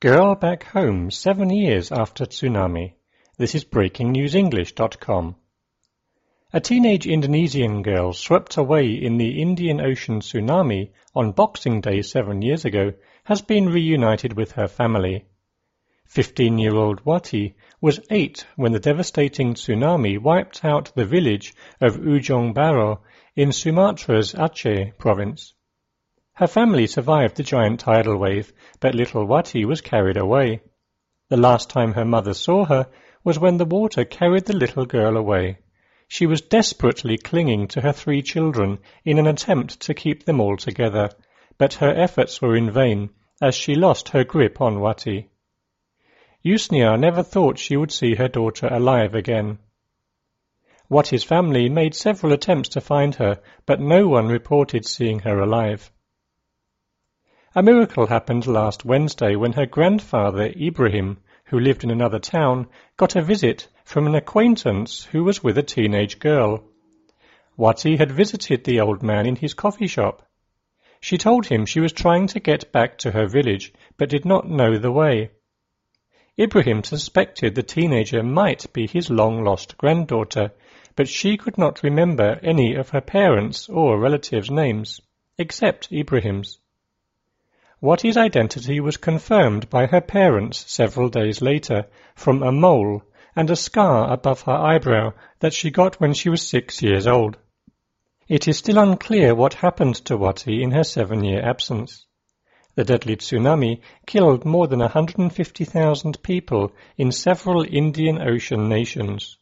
Girl back home seven years after tsunami. This is BreakingNewsEnglish.com. A teenage Indonesian girl swept away in the Indian Ocean tsunami on Boxing Day seven years ago has been reunited with her family. 15-year-old Wati was eight when the devastating tsunami wiped out the village of Ujung Baro in Sumatra's Aceh province. Her family survived the giant tidal wave, but little Wati was carried away. The last time her mother saw her was when the water carried the little girl away. She was desperately clinging to her three children in an attempt to keep them all together, but her efforts were in vain as she lost her grip on Wati. Yusnia never thought she would see her daughter alive again. Wati's family made several attempts to find her, but no one reported seeing her alive. A miracle happened last Wednesday when her grandfather, Ibrahim, who lived in another town, got a visit from an acquaintance who was with a teenage girl. Wati had visited the old man in his coffee shop. She told him she was trying to get back to her village, but did not know the way. Ibrahim suspected the teenager might be his long-lost granddaughter, but she could not remember any of her parents' or relatives' names, except Ibrahim's. Wati's identity was confirmed by her parents several days later from a mole and a scar above her eyebrow that she got when she was six years old. It is still unclear what happened to Wati in her seven-year absence. The deadly tsunami killed more than 150,000 people in several Indian Ocean nations.